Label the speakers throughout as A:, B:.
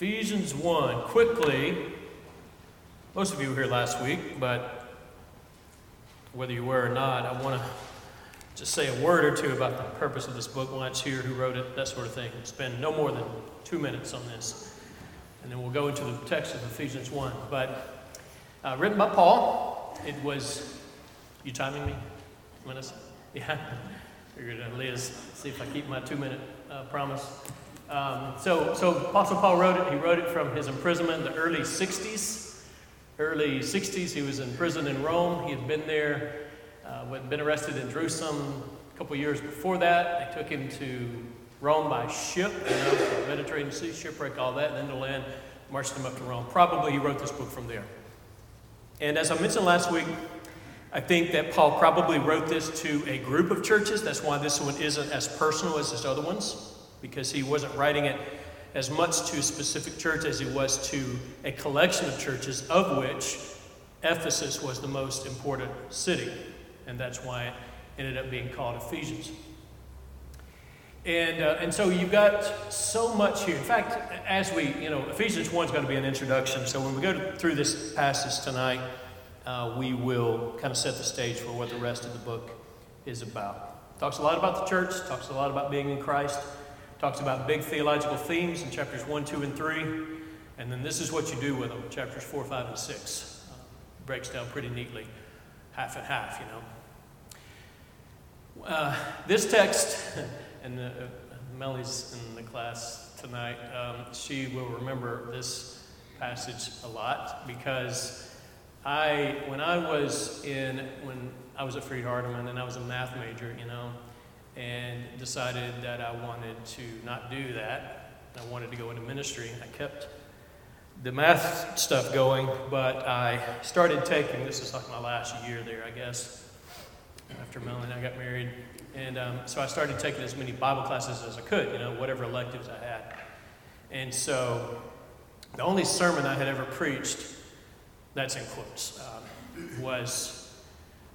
A: Ephesians 1. Quickly, most of you were here last week, but whether you were or not, I want to just say a word or two about the purpose of this book, why it's here, who wrote it, that sort of thing. Spend no more than two minutes on this. And then we'll go into the text of Ephesians 1. But uh, written by Paul, it was. You timing me? Minutes? Yeah. Figured Liz, see if I keep my two minute uh, promise. Um, so, so Apostle Paul wrote it. He wrote it from his imprisonment in the early 60s. Early 60s, he was in prison in Rome. He had been there, uh, been arrested in Jerusalem a couple years before that. They took him to Rome by ship, you know, Mediterranean Sea, shipwreck, all that, and then to land, marched him up to Rome. Probably he wrote this book from there. And as I mentioned last week, I think that Paul probably wrote this to a group of churches. That's why this one isn't as personal as his other ones because he wasn't writing it as much to a specific church as he was to a collection of churches, of which Ephesus was the most important city. And that's why it ended up being called Ephesians. And, uh, and so you've got so much here. In fact, as we, you know, Ephesians 1 is going to be an introduction. So when we go through this passage tonight, uh, we will kind of set the stage for what the rest of the book is about. Talks a lot about the church, talks a lot about being in Christ, Talks about big theological themes in chapters 1, 2, and 3. And then this is what you do with them, chapters 4, 5, and 6. Uh, breaks down pretty neatly, half and half, you know. Uh, this text, and uh, Melly's in the class tonight, um, she will remember this passage a lot because I, when I was in, when I was at Freed Hardeman and I was a math major, you know, and decided that I wanted to not do that. I wanted to go into ministry. I kept the math stuff going, but I started taking this is like my last year there, I guess, after Melanie and I got married. And um, so I started taking as many Bible classes as I could, you know, whatever electives I had. And so the only sermon I had ever preached, that's in quotes, um, was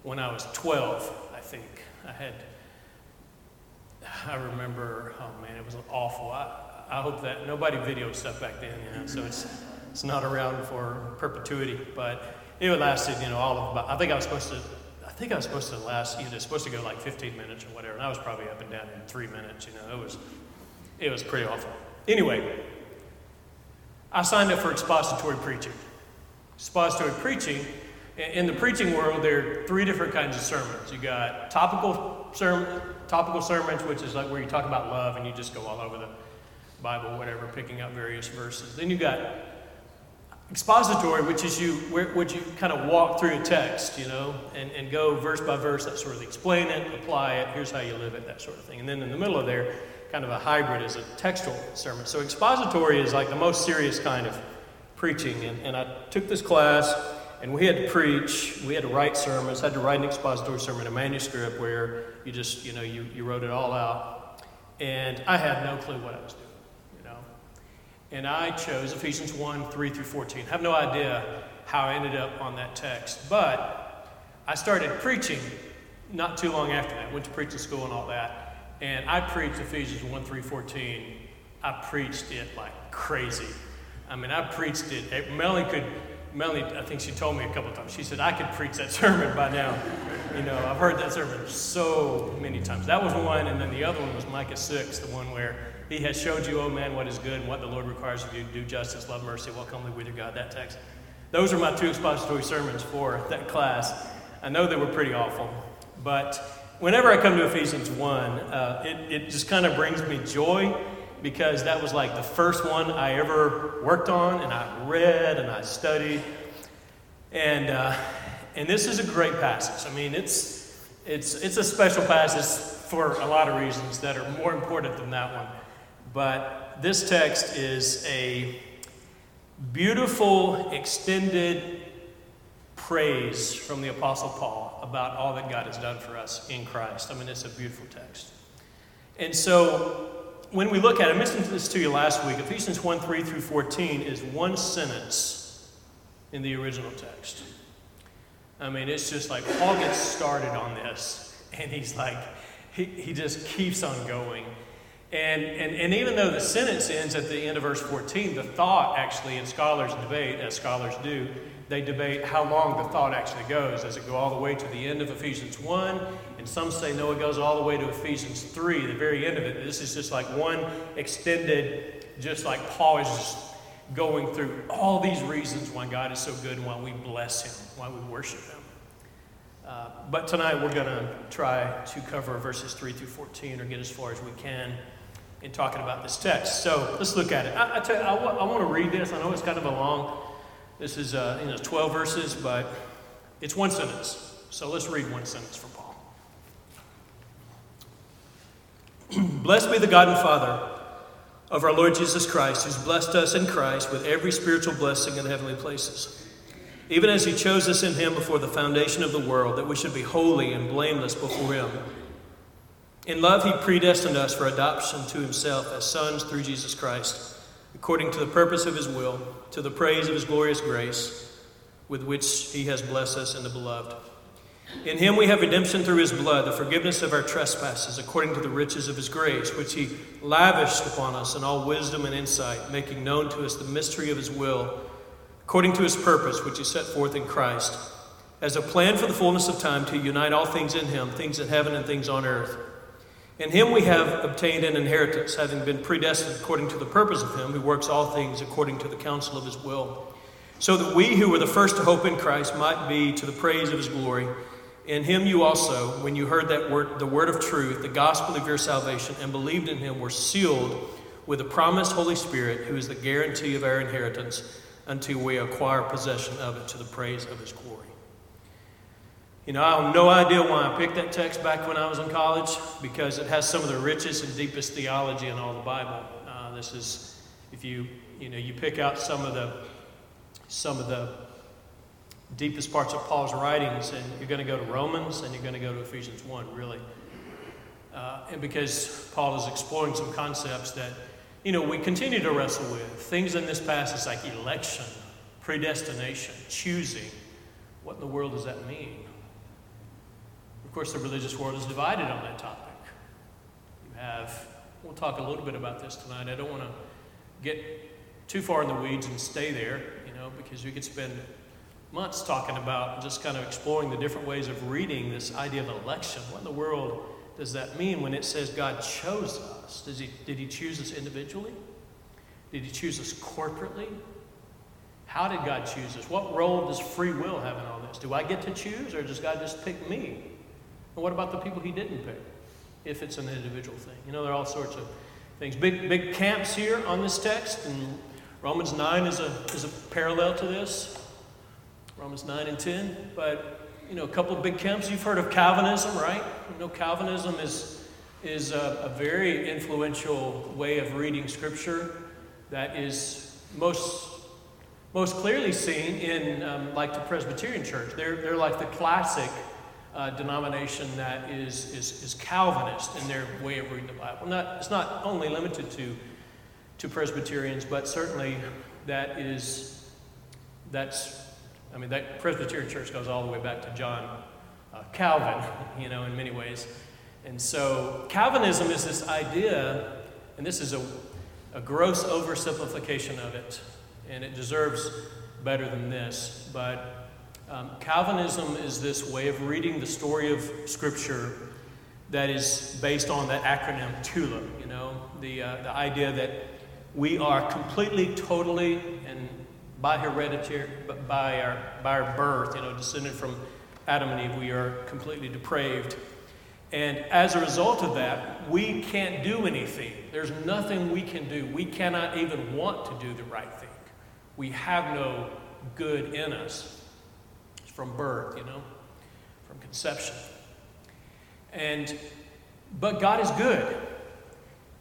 A: when I was 12, I think. I had I remember, oh man, it was awful. I, I hope that nobody videoed stuff back then, you know, so it's, it's not around for perpetuity. But it lasted, you know, all of about, I think I was supposed to, I think I was supposed to last, you know, supposed to go like 15 minutes or whatever. And I was probably up and down in three minutes, you know, it was, it was pretty awful. Anyway, I signed up for expository preaching. Expository preaching, in the preaching world, there are three different kinds of sermons. You got topical sermon, topical sermons, which is like where you talk about love and you just go all over the Bible, whatever, picking up various verses. Then you got expository, which is you where would you kind of walk through a text, you know, and, and go verse by verse, that sort of explain it, apply it, here's how you live it, that sort of thing. And then in the middle of there, kind of a hybrid is a textual sermon. So expository is like the most serious kind of preaching. And, and I took this class and we had to preach, we had to write sermons, had to write an expository sermon, a manuscript where you just, you know, you, you wrote it all out. And I had no clue what I was doing, you know. And I chose Ephesians 1 3 through 14. I have no idea how I ended up on that text, but I started preaching not too long after that. Went to preaching school and all that. And I preached Ephesians 1 3 14. I preached it like crazy. I mean, I preached it. Melanie could Melanie, I think she told me a couple times, she said, I could preach that sermon by now. You know, I've heard that sermon so many times. That was one, and then the other one was Micah 6, the one where he has showed you, oh man, what is good and what the Lord requires of you do justice, love mercy, walk humbly with your God. That text. Those are my two expository sermons for that class. I know they were pretty awful, but whenever I come to Ephesians 1, uh, it, it just kind of brings me joy because that was like the first one I ever worked on, and I read and I studied. And, uh, and this is a great passage. I mean, it's, it's, it's a special passage for a lot of reasons that are more important than that one. But this text is a beautiful, extended praise from the Apostle Paul about all that God has done for us in Christ. I mean, it's a beautiful text. And so when we look at it, I mentioned this to you last week. Ephesians 1 3 through 14 is one sentence in the original text. I mean, it's just like Paul gets started on this, and he's like, he, he just keeps on going. And, and, and even though the sentence ends at the end of verse 14, the thought actually, and scholars debate, as scholars do, they debate how long the thought actually goes. Does it go all the way to the end of Ephesians 1? And some say, no, it goes all the way to Ephesians 3, the very end of it. This is just like one extended, just like Paul is just going through all these reasons why God is so good and why we bless Him, why we worship Him. Uh, but tonight we're going to try to cover verses 3 through 14 or get as far as we can in talking about this text. So let's look at it. I, I you, I want to read this. I know it's kind of a long, this is uh, you know 12 verses, but it's one sentence. So let's read one sentence from Paul. Blessed be the God and Father of our Lord Jesus Christ, who's blessed us in Christ with every spiritual blessing in heavenly places even as he chose us in him before the foundation of the world, that we should be holy and blameless before him. In love, he predestined us for adoption to himself as sons through Jesus Christ, according to the purpose of his will, to the praise of his glorious grace, with which he has blessed us in the beloved. In him we have redemption through his blood, the forgiveness of our trespasses, according to the riches of his grace, which he lavished upon us in all wisdom and insight, making known to us the mystery of his will according to his purpose, which he set forth in Christ, as a plan for the fullness of time to unite all things in him, things in heaven and things on earth. In him we have obtained an inheritance, having been predestined according to the purpose of him who works all things according to the counsel of his will, so that we who were the first to hope in Christ might be to the praise of his glory. In him you also, when you heard that word, the word of truth, the gospel of your salvation, and believed in him, were sealed with the promised Holy Spirit, who is the guarantee of our inheritance until we acquire possession of it to the praise of his glory. You know, I have no idea why I picked that text back when I was in college because it has some of the richest and deepest theology in all the Bible. Uh, this is, if you, you know, you pick out some of the, some of the deepest parts of Paul's writings, and you're going to go to Romans and you're going to go to Ephesians 1, really. Uh, and because Paul is exploring some concepts that you know, we continue to wrestle with. Things in this passage like election, predestination, choosing. What in the world does that mean? Of course, the religious world is divided on that topic. You have, we'll talk a little bit about this tonight. I don't want to get too far in the weeds and stay there, you know, because we could spend months talking about just kind of exploring the different ways of reading this idea of election. What in the world does that mean when it says God chose us? Does he, did He choose us individually? Did He choose us corporately? How did God choose us? What role does free will have in all this? Do I get to choose, or does God just pick me? And what about the people He didn't pick, if it's an individual thing? You know, there are all sorts of things. Big, big camps here on this text, and Romans 9 is a, is a parallel to this. Romans 9 and 10. But you know, a couple of big camps. You've heard of Calvinism, right? You know, Calvinism is, is a, a very influential way of reading Scripture that is most, most clearly seen in, um, like, the Presbyterian Church. They're, they're like the classic uh, denomination that is, is, is Calvinist in their way of reading the Bible. Not, it's not only limited to, to Presbyterians, but certainly that is, that's I mean, that Presbyterian church goes all the way back to John uh, Calvin, you know, in many ways. And so Calvinism is this idea, and this is a, a gross oversimplification of it, and it deserves better than this. But um, Calvinism is this way of reading the story of Scripture that is based on that acronym TULIP, you know, the, uh, the idea that we are completely, totally, and by hereditary, by our, by our birth, you know, descended from Adam and Eve, we are completely depraved. And as a result of that, we can't do anything. There's nothing we can do. We cannot even want to do the right thing. We have no good in us it's from birth, you know, from conception. And but God is good.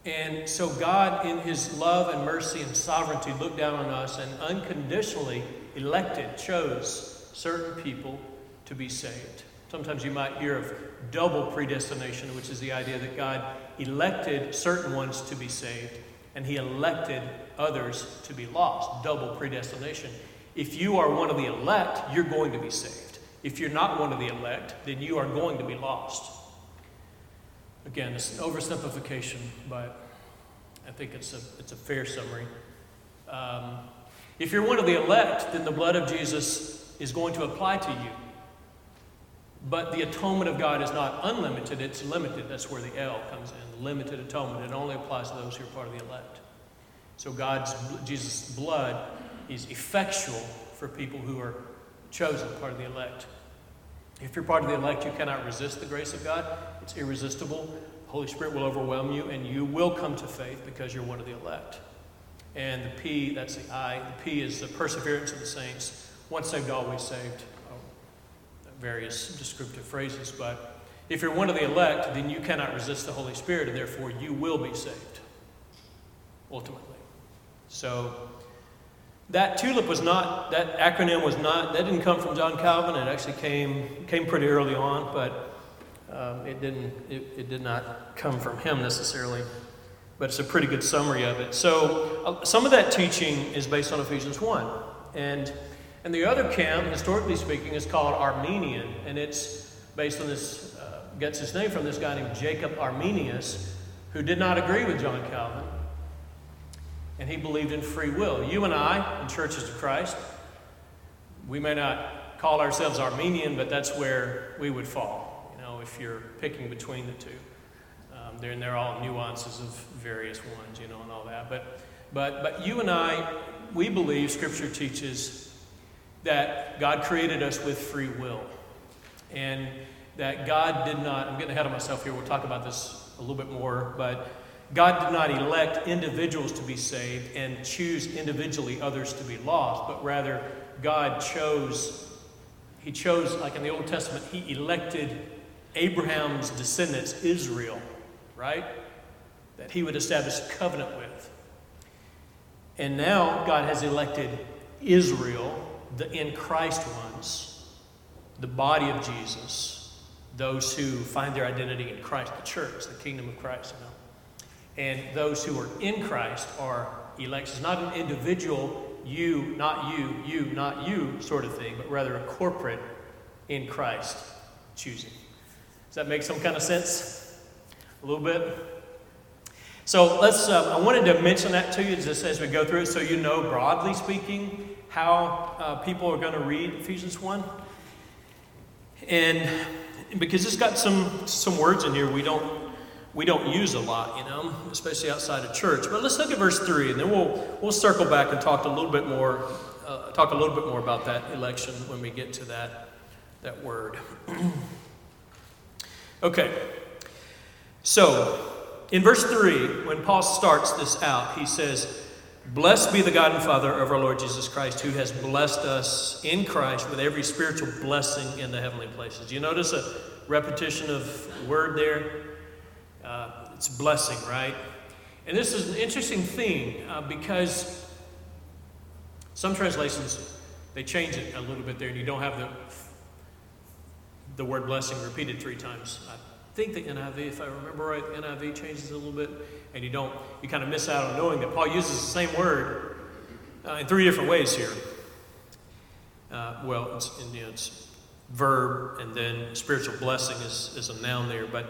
A: And so God, in his love and mercy and sovereignty, looked down on us and unconditionally elected, chose certain people to be saved. Sometimes you might hear of double predestination, which is the idea that God elected certain ones to be saved and he elected others to be lost. Double predestination. If you are one of the elect, you're going to be saved. If you're not one of the elect, then you are going to be lost. Again, it's an oversimplification, but I think it's a, it's a fair summary. Um, if you're one of the elect, then the blood of Jesus is going to apply to you. But the atonement of God is not unlimited, it's limited. That's where the L comes in. Limited atonement. It only applies to those who are part of the elect. So God's Jesus' blood is effectual for people who are chosen, part of the elect. If you're part of the elect, you cannot resist the grace of God. It's irresistible. Holy Spirit will overwhelm you, and you will come to faith because you're one of the elect. And the P, that's the I. The P is the perseverance of the saints. Once saved, always saved. Oh, various descriptive phrases, but if you're one of the elect, then you cannot resist the Holy Spirit, and therefore you will be saved, ultimately. So that tulip was not, that acronym was not, that didn't come from John Calvin. It actually came, came pretty early on, but um, it, didn't, it, it did not come from him necessarily. But it's a pretty good summary of it. So uh, some of that teaching is based on Ephesians 1. And, and the other camp, historically speaking, is called Arminian, And it's based on this, uh, gets its name from this guy named Jacob Arminius, who did not agree with John Calvin and he believed in free will. You and I, in Churches of Christ, we may not call ourselves Arminian, but that's where we would fall, if you're picking between the two. Um, they're, and they're all nuances of various ones, you know, and all that. But, but, but you and I, we believe Scripture teaches that God created us with free will. And that God did not, I'm getting ahead of myself here, we'll talk about this a little bit more, but God did not elect individuals to be saved and choose individually others to be lost, but rather God chose, He chose, like in the Old Testament, He elected Abraham's descendants, Israel, right? That He would establish a covenant with. And now God has elected Israel, the in Christ ones, the body of Jesus, those who find their identity in Christ, the church, the kingdom of Christ. You know? And those who are in Christ are elect. It's not an individual, you, not you, you, not you sort of thing, but rather a corporate in Christ choosing. Does that make some kind of sense? A little bit? So let's, uh, I wanted to mention that to you just as we go through it so you know, broadly speaking, how uh, people are going to read Ephesians 1. And because it's got some, some words in here we don't we don't use a lot, you know, especially outside of church. But let's look at verse 3, and then we'll, we'll circle back and talk a little bit more, uh, talk a little bit more about that election when we get to that, that word. okay. So, in verse 3, when Paul starts this out, he says, Blessed be the God and Father of our Lord Jesus Christ, who has blessed us in Christ with every spiritual blessing in the heavenly places. You notice a repetition of word there? Uh, it's blessing, right? And this is an interesting thing uh, because some translations they change it a little bit there, and you don't have the the word blessing repeated three times. I think the NIV, if I remember right, the NIV changes a little bit, and you don't you kind of miss out on knowing that Paul uses the same word uh, in three different ways here. Uh, well, it's, in, you know, it's verb, and then spiritual blessing is, is a noun there, but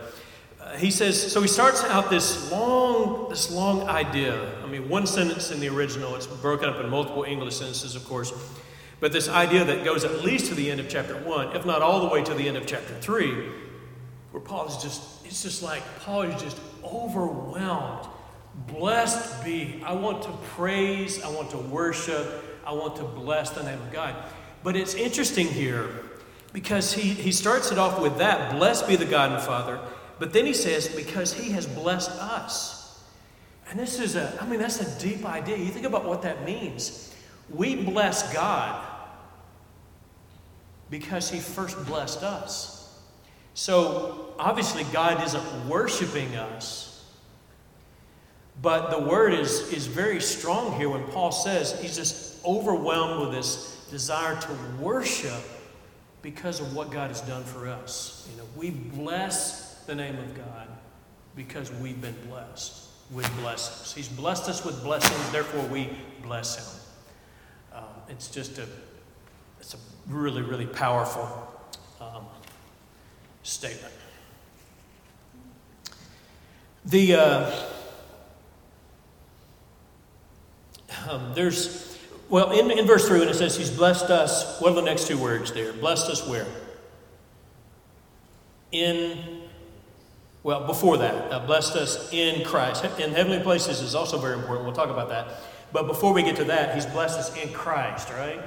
A: uh, he says, so he starts out this long, this long idea. I mean, one sentence in the original, it's broken up in multiple English sentences, of course. But this idea that goes at least to the end of chapter one, if not all the way to the end of chapter three, where Paul is just, it's just like Paul is just overwhelmed. Blessed be. I want to praise, I want to worship, I want to bless the name of God. But it's interesting here because he, he starts it off with that blessed be the God and Father. But then he says, because he has blessed us. And this is a, I mean, that's a deep idea. You think about what that means. We bless God because he first blessed us. So obviously, God isn't worshiping us. But the word is, is very strong here when Paul says he's just overwhelmed with this desire to worship because of what God has done for us. You know, we bless the name of God because we've been blessed with blessings. He's blessed us with blessings, therefore we bless him. Um, it's just a, it's a really, really powerful um, statement. The, uh, Um, there's, well, in, in verse 3, when it says he's blessed us, what are the next two words there? Blessed us where? In, well, before that, uh, blessed us in Christ. In heavenly places is also very important. We'll talk about that. But before we get to that, he's blessed us in Christ, right?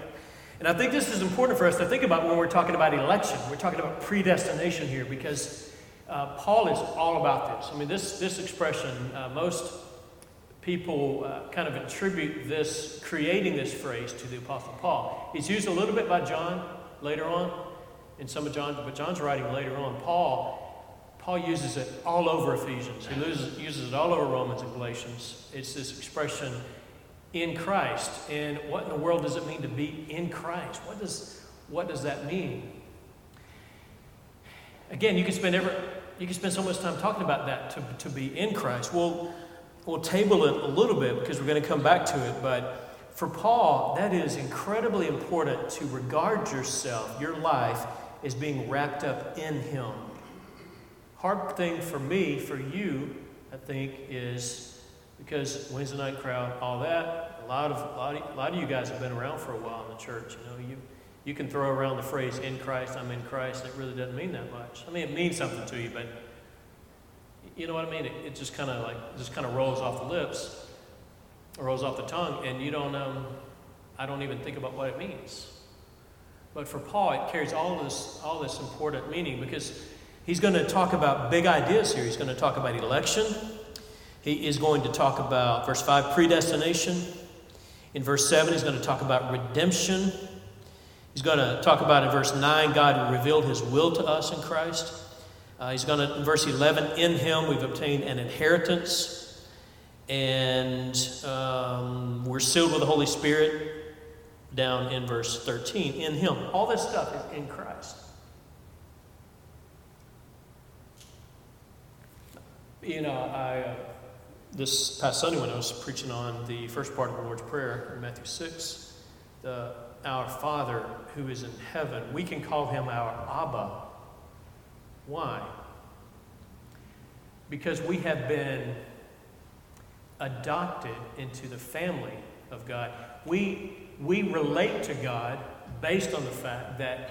A: And I think this is important for us to think about when we're talking about election. We're talking about predestination here because uh, Paul is all about this. I mean, this, this expression, uh, most people uh, kind of attribute this, creating this phrase to the Apostle Paul. He's used a little bit by John later on in some of John's, but John's writing later on. Paul, Paul uses it all over Ephesians. He uses, uses it all over Romans and Galatians. It's this expression in Christ. And what in the world does it mean to be in Christ? What does, what does that mean? Again, you can spend every, you can spend so much time talking about that to, to be in Christ. We'll, we'll table it a little bit because we're going to come back to it. But for Paul, that is incredibly important to regard yourself, your life, as being wrapped up in Him. Hard thing for me, for you, I think, is because Wednesday night crowd, all that. A lot of a lot of, a lot of you guys have been around for a while in the church. You know, you you can throw around the phrase "in Christ," "I'm in Christ." It really doesn't mean that much. I mean, it means something to you, but you know what I mean. It, it just kind of like just kind of rolls off the lips, rolls off the tongue, and you don't. Um, I don't even think about what it means. But for Paul, it carries all this all this important meaning because he's going to talk about big ideas here. He's going to talk about election. He is going to talk about verse five predestination. In verse 7, he's going to talk about redemption. He's going to talk about in verse 9, God revealed his will to us in Christ. Uh, he's going to, in verse 11, in him we've obtained an inheritance. And um, we're sealed with the Holy Spirit down in verse 13. In him. All this stuff is in Christ. You know, I. Uh, this past Sunday when I was preaching on the first part of the Lord's Prayer in Matthew 6, the Our Father who is in heaven, we can call him our Abba. Why? Because we have been adopted into the family of God. We, we relate to God based on the fact that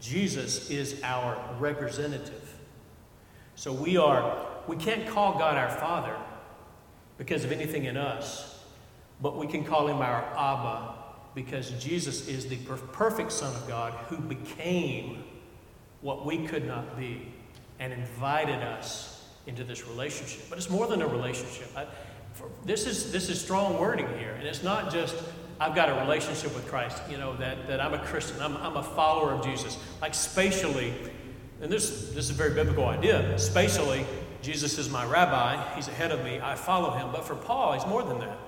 A: Jesus is our representative. So we are, we can't call God our Father because of anything in us, but we can call him our Abba because Jesus is the perfect Son of God who became what we could not be and invited us into this relationship. But it's more than a relationship. I, for, this, is, this is strong wording here, and it's not just I've got a relationship with Christ, you know, that, that I'm a Christian, I'm, I'm a follower of Jesus. Like spatially, and this, this is a very biblical idea, spatially, Jesus is my rabbi, he's ahead of me, I follow him. But for Paul, he's more than that.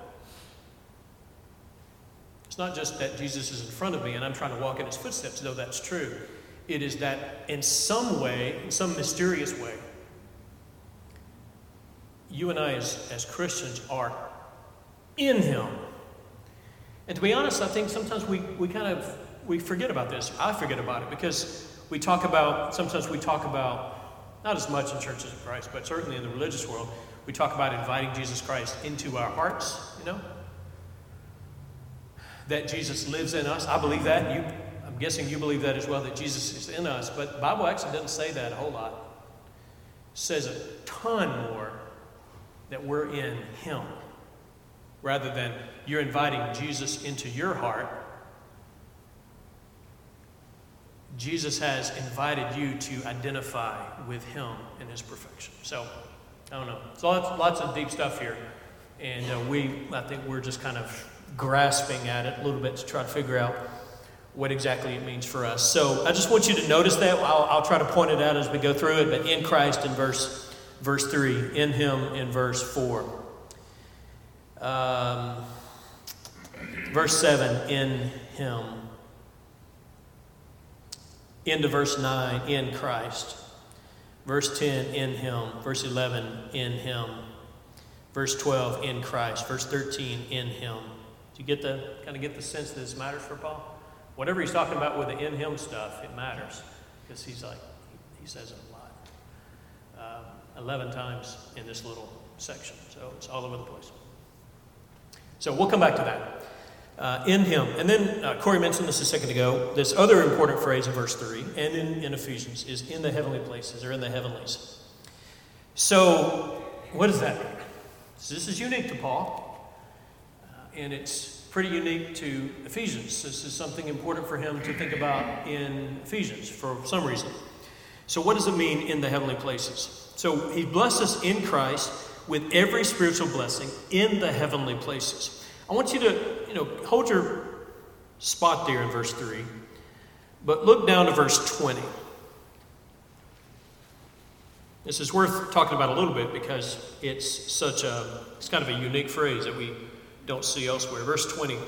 A: It's not just that Jesus is in front of me and I'm trying to walk in his footsteps, though that's true. It is that in some way, in some mysterious way, you and I as, as Christians are in him. And to be honest, I think sometimes we, we kind of we forget about this. I forget about it because we talk about sometimes we talk about not as much in churches of Christ, but certainly in the religious world, we talk about inviting Jesus Christ into our hearts, you know? That Jesus lives in us. I believe that. You, I'm guessing you believe that as well, that Jesus is in us. But the Bible actually doesn't say that a whole lot. It says a ton more that we're in Him. Rather than you're inviting Jesus into your heart Jesus has invited you to identify with him in his perfection. So, I don't know. So lots, lots of deep stuff here. And uh, we, I think we're just kind of grasping at it a little bit to try to figure out what exactly it means for us. So I just want you to notice that. I'll, I'll try to point it out as we go through it, but in Christ in verse, verse 3, in him in verse 4. Um, verse 7, in him into verse 9, in Christ. Verse 10, in Him. Verse 11, in Him. Verse 12, in Christ. Verse 13, in Him. Do you get the kind of get the sense that this matters for Paul? Whatever he's talking about with the in Him stuff, it matters because he's like he says it a lot. Uh, Eleven times in this little section, so it's all over the place. So we'll come back to that. Uh, in him. And then uh, Corey mentioned this a second ago. This other important phrase in verse 3 and in, in Ephesians is in the heavenly places or in the heavenlies. So, what does that mean? So this is unique to Paul, uh, and it's pretty unique to Ephesians. This is something important for him to think about in Ephesians for some reason. So, what does it mean in the heavenly places? So, he blessed us in Christ with every spiritual blessing in the heavenly places. I want you to, you know, hold your spot there in verse 3, but look down to verse 20. This is worth talking about a little bit because it's such a, it's kind of a unique phrase that we don't see elsewhere. Verse 20.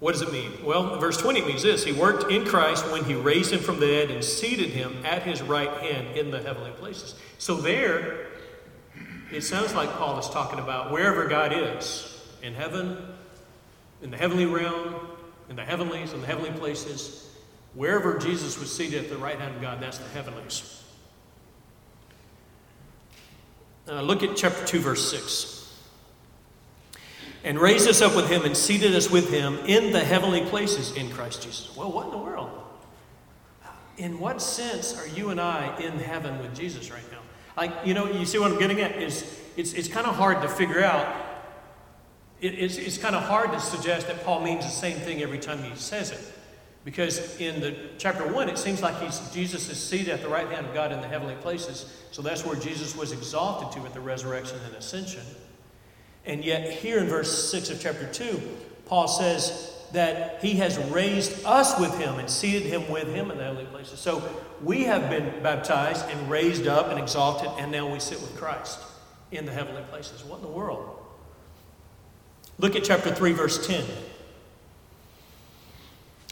A: What does it mean? Well, verse 20 means this He worked in Christ when He raised Him from the dead and seated Him at His right hand in the heavenly places. So, there, it sounds like Paul is talking about wherever God is in heaven, in the heavenly realm, in the heavenlies, in the heavenly places. Wherever Jesus was seated at the right hand of God, that's the heavenlies. Uh, look at chapter 2, verse 6. And raised us up with him and seated us with him in the heavenly places in Christ Jesus. Well, what in the world? In what sense are you and I in heaven with Jesus right now? Like, you know, you see what I'm getting at? Is it's, it's kind of hard to figure out it, it's, it's kind of hard to suggest that Paul means the same thing every time he says it. Because in the chapter 1, it seems like he's, Jesus is seated at the right hand of God in the heavenly places. So that's where Jesus was exalted to at the resurrection and ascension. And yet, here in verse 6 of chapter 2, Paul says that he has raised us with him and seated him with him in the heavenly places. So we have been baptized and raised up and exalted, and now we sit with Christ in the heavenly places. What in the world? Look at chapter 3, verse 10.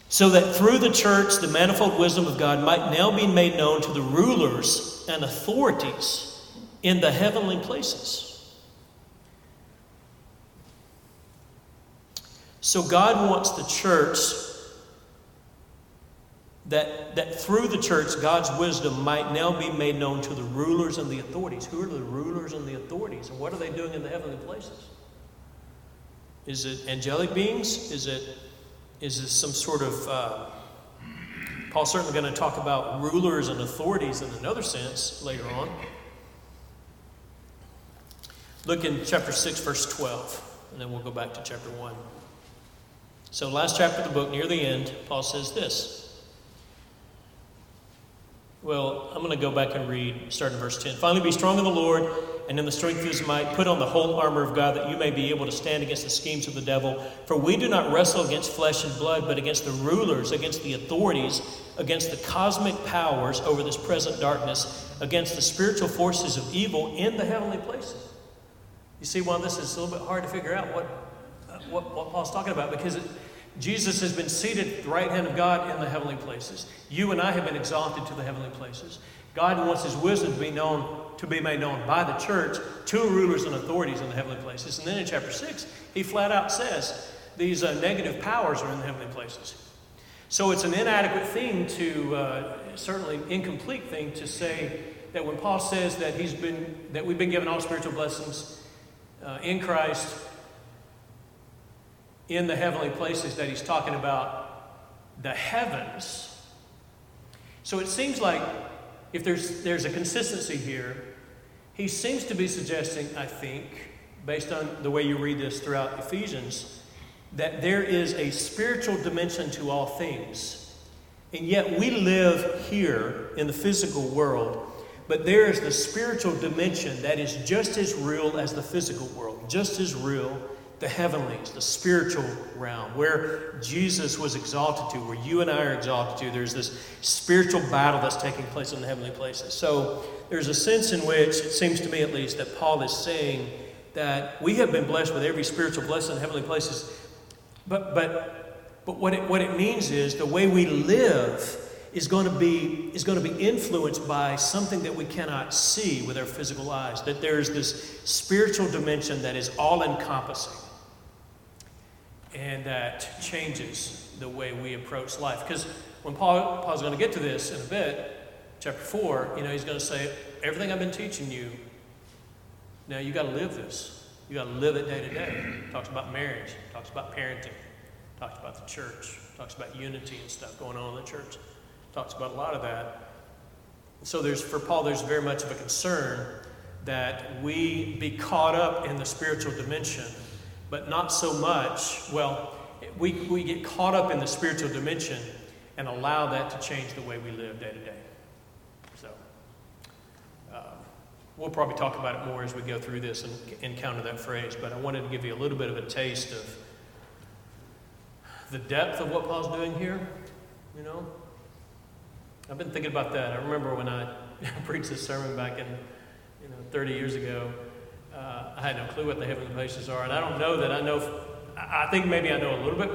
A: So that through the church the manifold wisdom of God might now be made known to the rulers and authorities in the heavenly places. So God wants the church that, that through the church, God's wisdom might now be made known to the rulers and the authorities. Who are the rulers and the authorities? And what are they doing in the heavenly places? Is it angelic beings? Is it, is it some sort of. Uh, Paul's certainly going to talk about rulers and authorities in another sense later on. Look in chapter 6, verse 12, and then we'll go back to chapter 1. So, last chapter of the book, near the end, Paul says this. Well, I'm going to go back and read, starting verse 10. Finally, be strong in the Lord and in the strength of his might, put on the whole armor of God that you may be able to stand against the schemes of the devil. For we do not wrestle against flesh and blood, but against the rulers, against the authorities, against the cosmic powers over this present darkness, against the spiritual forces of evil in the heavenly places. You see why this is a little bit hard to figure out what, uh, what, what Paul's talking about because it, Jesus has been seated at the right hand of God in the heavenly places. You and I have been exalted to the heavenly places. God wants his wisdom to be known to be made known by the church to rulers and authorities in the heavenly places. And then in chapter 6, he flat out says these uh, negative powers are in the heavenly places. So it's an inadequate thing to, uh, certainly incomplete thing to say that when Paul says that he's been, that we've been given all spiritual blessings uh, in Christ in the heavenly places, that he's talking about the heavens. So it seems like if there's, there's a consistency here, he seems to be suggesting, I think, based on the way you read this throughout Ephesians, that there is a spiritual dimension to all things. And yet we live here in the physical world, but there is the spiritual dimension that is just as real as the physical world, just as real the heavenlies, the spiritual realm, where Jesus was exalted to, where you and I are exalted to. There's this spiritual battle that's taking place in the heavenly places. So there's a sense in which, it seems to me at least, that Paul is saying that we have been blessed with every spiritual blessing in heavenly places. But, but, but what, it, what it means is the way we live is going to be is going to be influenced by something that we cannot see with our physical eyes that there's this spiritual dimension that is all encompassing and that changes the way we approach life. Because when Paul, Paul's going to get to this in a bit, chapter 4, you know, he's going to say, Everything I've been teaching you, now you got to live this. You got to live it day to day. Talks about marriage, talks about parenting, talks about the church, talks about unity and stuff going on in the church. Talks about a lot of that. So there's for Paul, there's very much of a concern that we be caught up in the spiritual dimension, but not so much. Well, we, we get caught up in the spiritual dimension and allow that to change the way we live day to day. So uh, we'll probably talk about it more as we go through this and encounter that phrase, but I wanted to give you a little bit of a taste of the depth of what Paul's doing here, you know. I've been thinking about that. I remember when I preached this sermon back in, you know, 30 years ago. Uh, I had no clue what the heavenly places are, and I don't know that I know. I think maybe I know a little bit,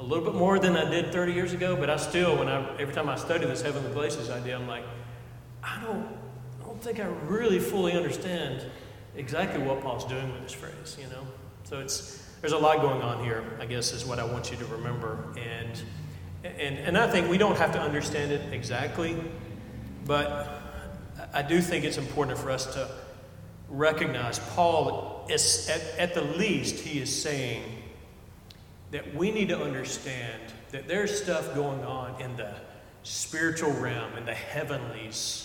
A: a little bit more than I did 30 years ago. But I still, when I every time I study this heavenly places idea, I'm like, I don't, I don't think I really fully understand exactly what Paul's doing with this phrase. You know, so it's there's a lot going on here. I guess is what I want you to remember and. And, and I think we don't have to understand it exactly, but I do think it's important for us to recognize Paul, is, at, at the least, he is saying that we need to understand that there's stuff going on in the spiritual realm, in the heavenlies,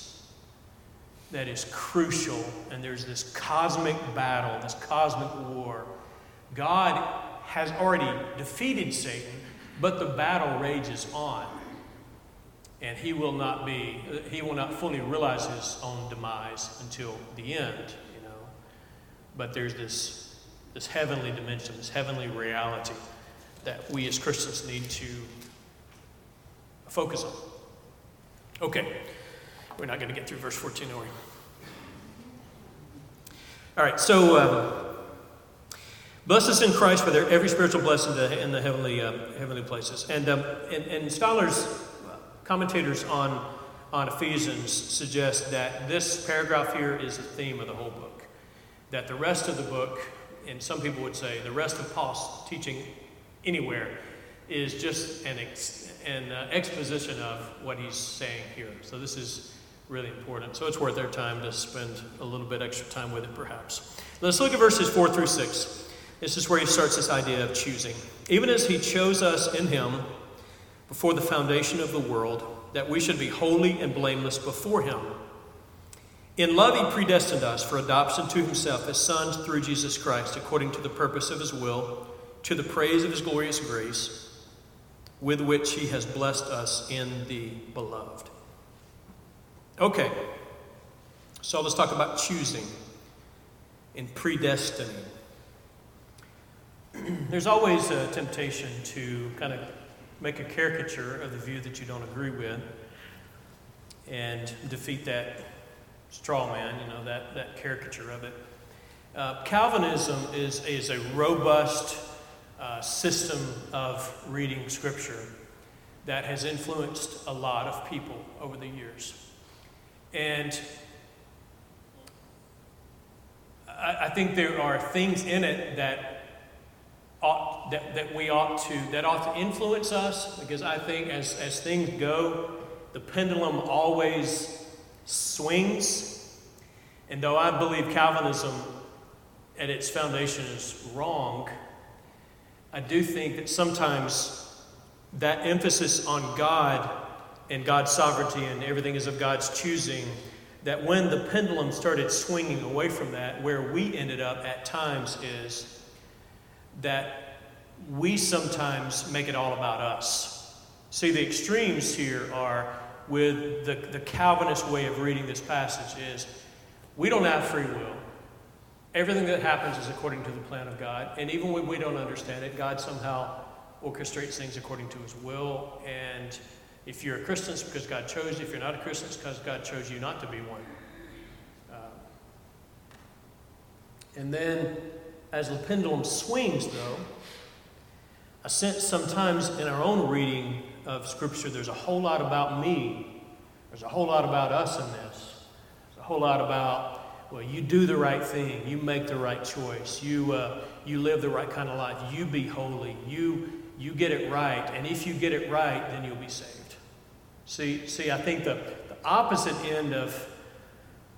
A: that is crucial, and there's this cosmic battle, this cosmic war. God has already defeated Satan but the battle rages on. And he will not be, he will not fully realize his own demise until the end, you know. But there's this, this heavenly dimension, this heavenly reality that we as Christians need to focus on. Okay, we're not going to get through verse 14, are we? All right, so uh, Bless us in Christ for their every spiritual blessing in the heavenly, uh, heavenly places. And, um, and, and, scholars, commentators on, on Ephesians suggest that this paragraph here is the theme of the whole book. That the rest of the book, and some people would say the rest of Paul's teaching anywhere, is just an, ex, an uh, exposition of what he's saying here. So this is really important. So it's worth their time to spend a little bit extra time with it, perhaps. Let's look at verses 4 through 6. This is where he starts this idea of choosing. Even as he chose us in him before the foundation of the world, that we should be holy and blameless before him. In love, he predestined us for adoption to himself as sons through Jesus Christ, according to the purpose of his will, to the praise of his glorious grace, with which he has blessed us in the beloved. Okay, so let's talk about choosing and predestining. there's always a temptation to kind of make a caricature of the view that you don't agree with and defeat that straw man, you know, that, that caricature of it. Uh, Calvinism is, is a robust uh, system of reading Scripture that has influenced a lot of people over the years. And I, I think there are things in it that ought, that, that we ought to, that ought to influence us because I think as, as things go, the pendulum always swings. And though I believe Calvinism at its foundation is wrong, I do think that sometimes that emphasis on God and God's sovereignty and everything is of God's choosing, that when the pendulum started swinging away from that, where we ended up at times is that we sometimes make it all about us. See, the extremes here are with the, the Calvinist way of reading this passage is we don't have free will. Everything that happens is according to the plan of God. And even when we don't understand it, God somehow orchestrates things according to his will. And if you're a Christian, it's because God chose you. If you're not a Christian, it's because God chose you not to be one. Uh, and then as the pendulum swings, though, I sense sometimes in our own reading of Scripture, there's a whole lot about me. There's a whole lot about us in this. There's a whole lot about, well, you do the right thing. You make the right choice. You, uh, you live the right kind of life. You be holy. You, you get it right. And if you get it right, then you'll be saved. See, see I think the, the opposite end of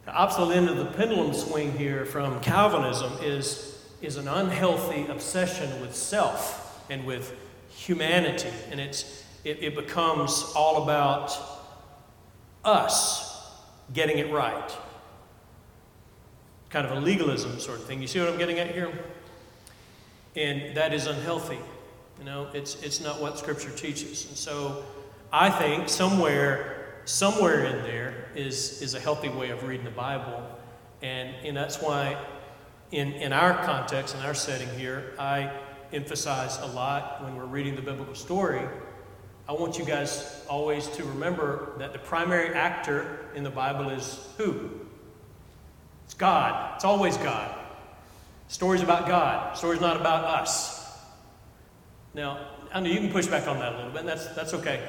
A: the opposite end of the pendulum swing here from Calvinism is is an unhealthy obsession with self and with humanity. And it's, it, it becomes all about us getting it right. Kind of a legalism sort of thing. You see what I'm getting at here? And that is unhealthy. You know, it's, it's not what Scripture teaches. And so I think somewhere, somewhere in there is, is a healthy way of reading the Bible. And, and that's why, in, in our context, in our setting here, I emphasize a lot when we're reading the biblical story. I want you guys always to remember that the primary actor in the Bible is who? It's God. It's always God. Stories about God. Stories not about us. Now, I know you can push back on that a little bit, and that's, that's okay.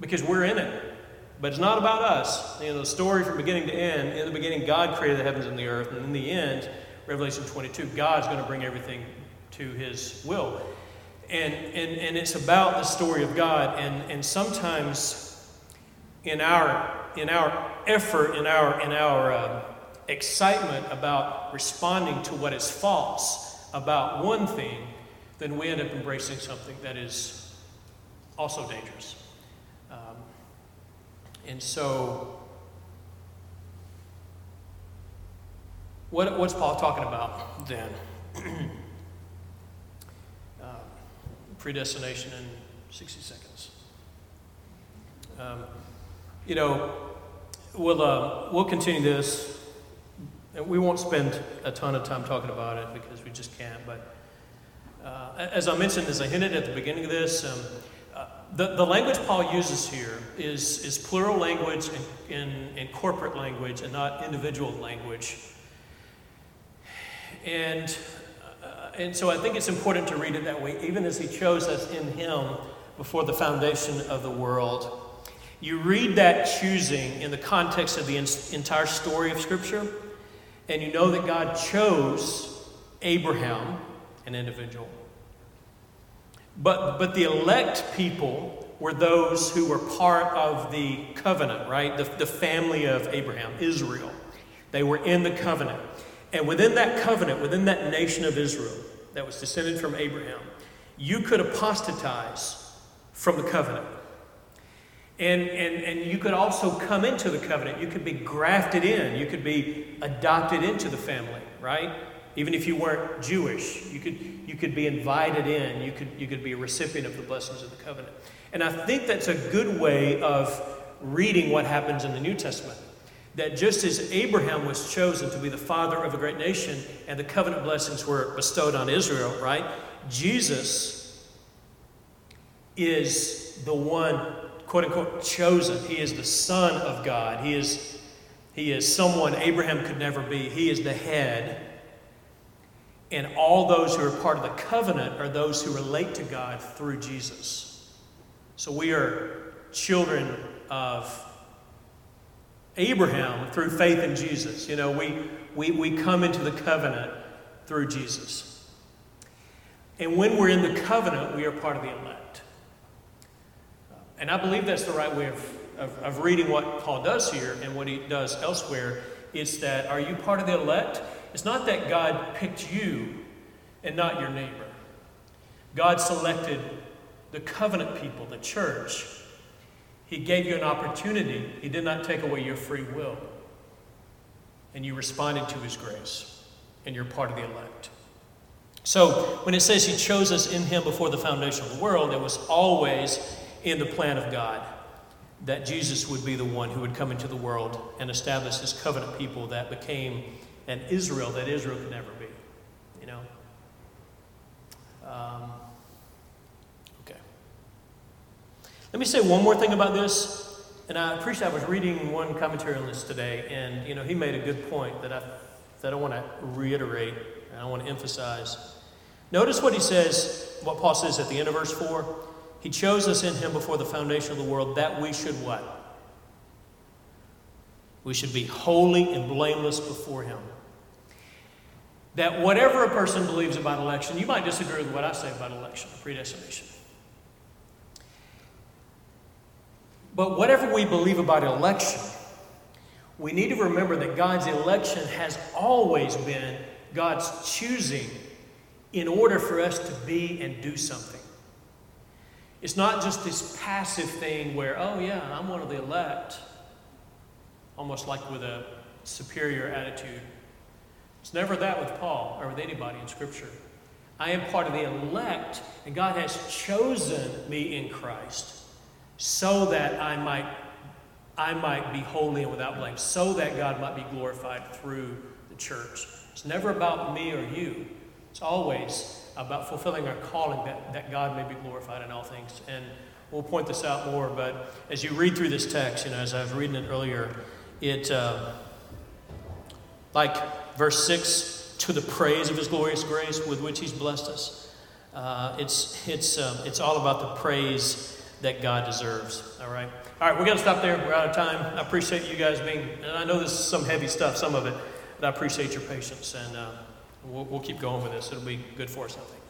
A: Because we're in it. But it's not about us. You know, the story from beginning to end, in the beginning, God created the heavens and the earth, and in the end, Revelation 22, God's going to bring everything to his will. And, and, and it's about the story of God. And, and sometimes in our, in our effort, in our, in our uh, excitement about responding to what is false about one thing, then we end up embracing something that is also dangerous. And so, what, what's Paul talking about then? uh, predestination in 60 seconds. Um, you know, we'll, uh, we'll continue this. And We won't spend a ton of time talking about it because we just can't, but uh, as I mentioned, as I hinted at the beginning of this, um, the, the language Paul uses here is, is plural language and, in, in corporate language and not individual language. And, uh, and so I think it's important to read it that way, even as he chose us in him before the foundation of the world. You read that choosing in the context of the entire story of Scripture, and you know that God chose Abraham an individual. But, but the elect people were those who were part of the covenant, right? The, the family of Abraham, Israel. They were in the covenant. And within that covenant, within that nation of Israel that was descended from Abraham, you could apostatize from the covenant. And, and, and you could also come into the covenant. You could be grafted in. You could be adopted into the family, right? Even if you weren't Jewish, you could, you could be invited in. You could, you could be a recipient of the blessings of the covenant. And I think that's a good way of reading what happens in the New Testament. That just as Abraham was chosen to be the father of a great nation and the covenant blessings were bestowed on Israel, right? Jesus is the one, quote unquote, chosen. He is the Son of God. He is, he is someone Abraham could never be. He is the head and all those who are part of the covenant are those who relate to God through Jesus. So we are children of Abraham through faith in Jesus. You know, we, we, we come into the covenant through Jesus. And when we're in the covenant, we are part of the elect. And I believe that's the right way of, of, of reading what Paul does here and what he does elsewhere. It's that are you part of the elect? It's not that God picked you and not your neighbor. God selected the covenant people, the church. He gave you an opportunity. He did not take away your free will. And you responded to His grace, and you're part of the elect. So, when it says He chose us in Him before the foundation of the world, it was always in the plan of God that Jesus would be the one who would come into the world and establish His covenant people that became and Israel that Israel could never be. You know? Um, okay. Let me say one more thing about this. And I appreciate I was reading one commentary on this today, and you know, he made a good point that I that I want to reiterate and I want to emphasize. Notice what he says, what Paul says at the end of verse 4. He chose us in him before the foundation of the world that we should what? We should be holy and blameless before him that whatever a person believes about election, you might disagree with what I say about election, predestination. But whatever we believe about election, we need to remember that God's election has always been God's choosing in order for us to be and do something. It's not just this passive thing where, oh, yeah, I'm one of the elect, almost like with a superior attitude. It's never that with Paul or with anybody in Scripture. I am part of the elect, and God has chosen me in Christ so that I might, I might be holy and without blame, so that God might be glorified through the church. It's never about me or you. It's always about fulfilling our calling that, that God may be glorified in all things. And we'll point this out more, but as you read through this text, you know, as I was reading it earlier, it, uh, like verse 6, to the praise of his glorious grace with which he's blessed us. Uh, it's, it's, um, it's all about the praise that God deserves. All right. All right, we're going to stop there. We're out of time. I appreciate you guys being, and I know this is some heavy stuff, some of it, but I appreciate your patience. And uh, we'll, we'll keep going with this. It'll be good for us, I think.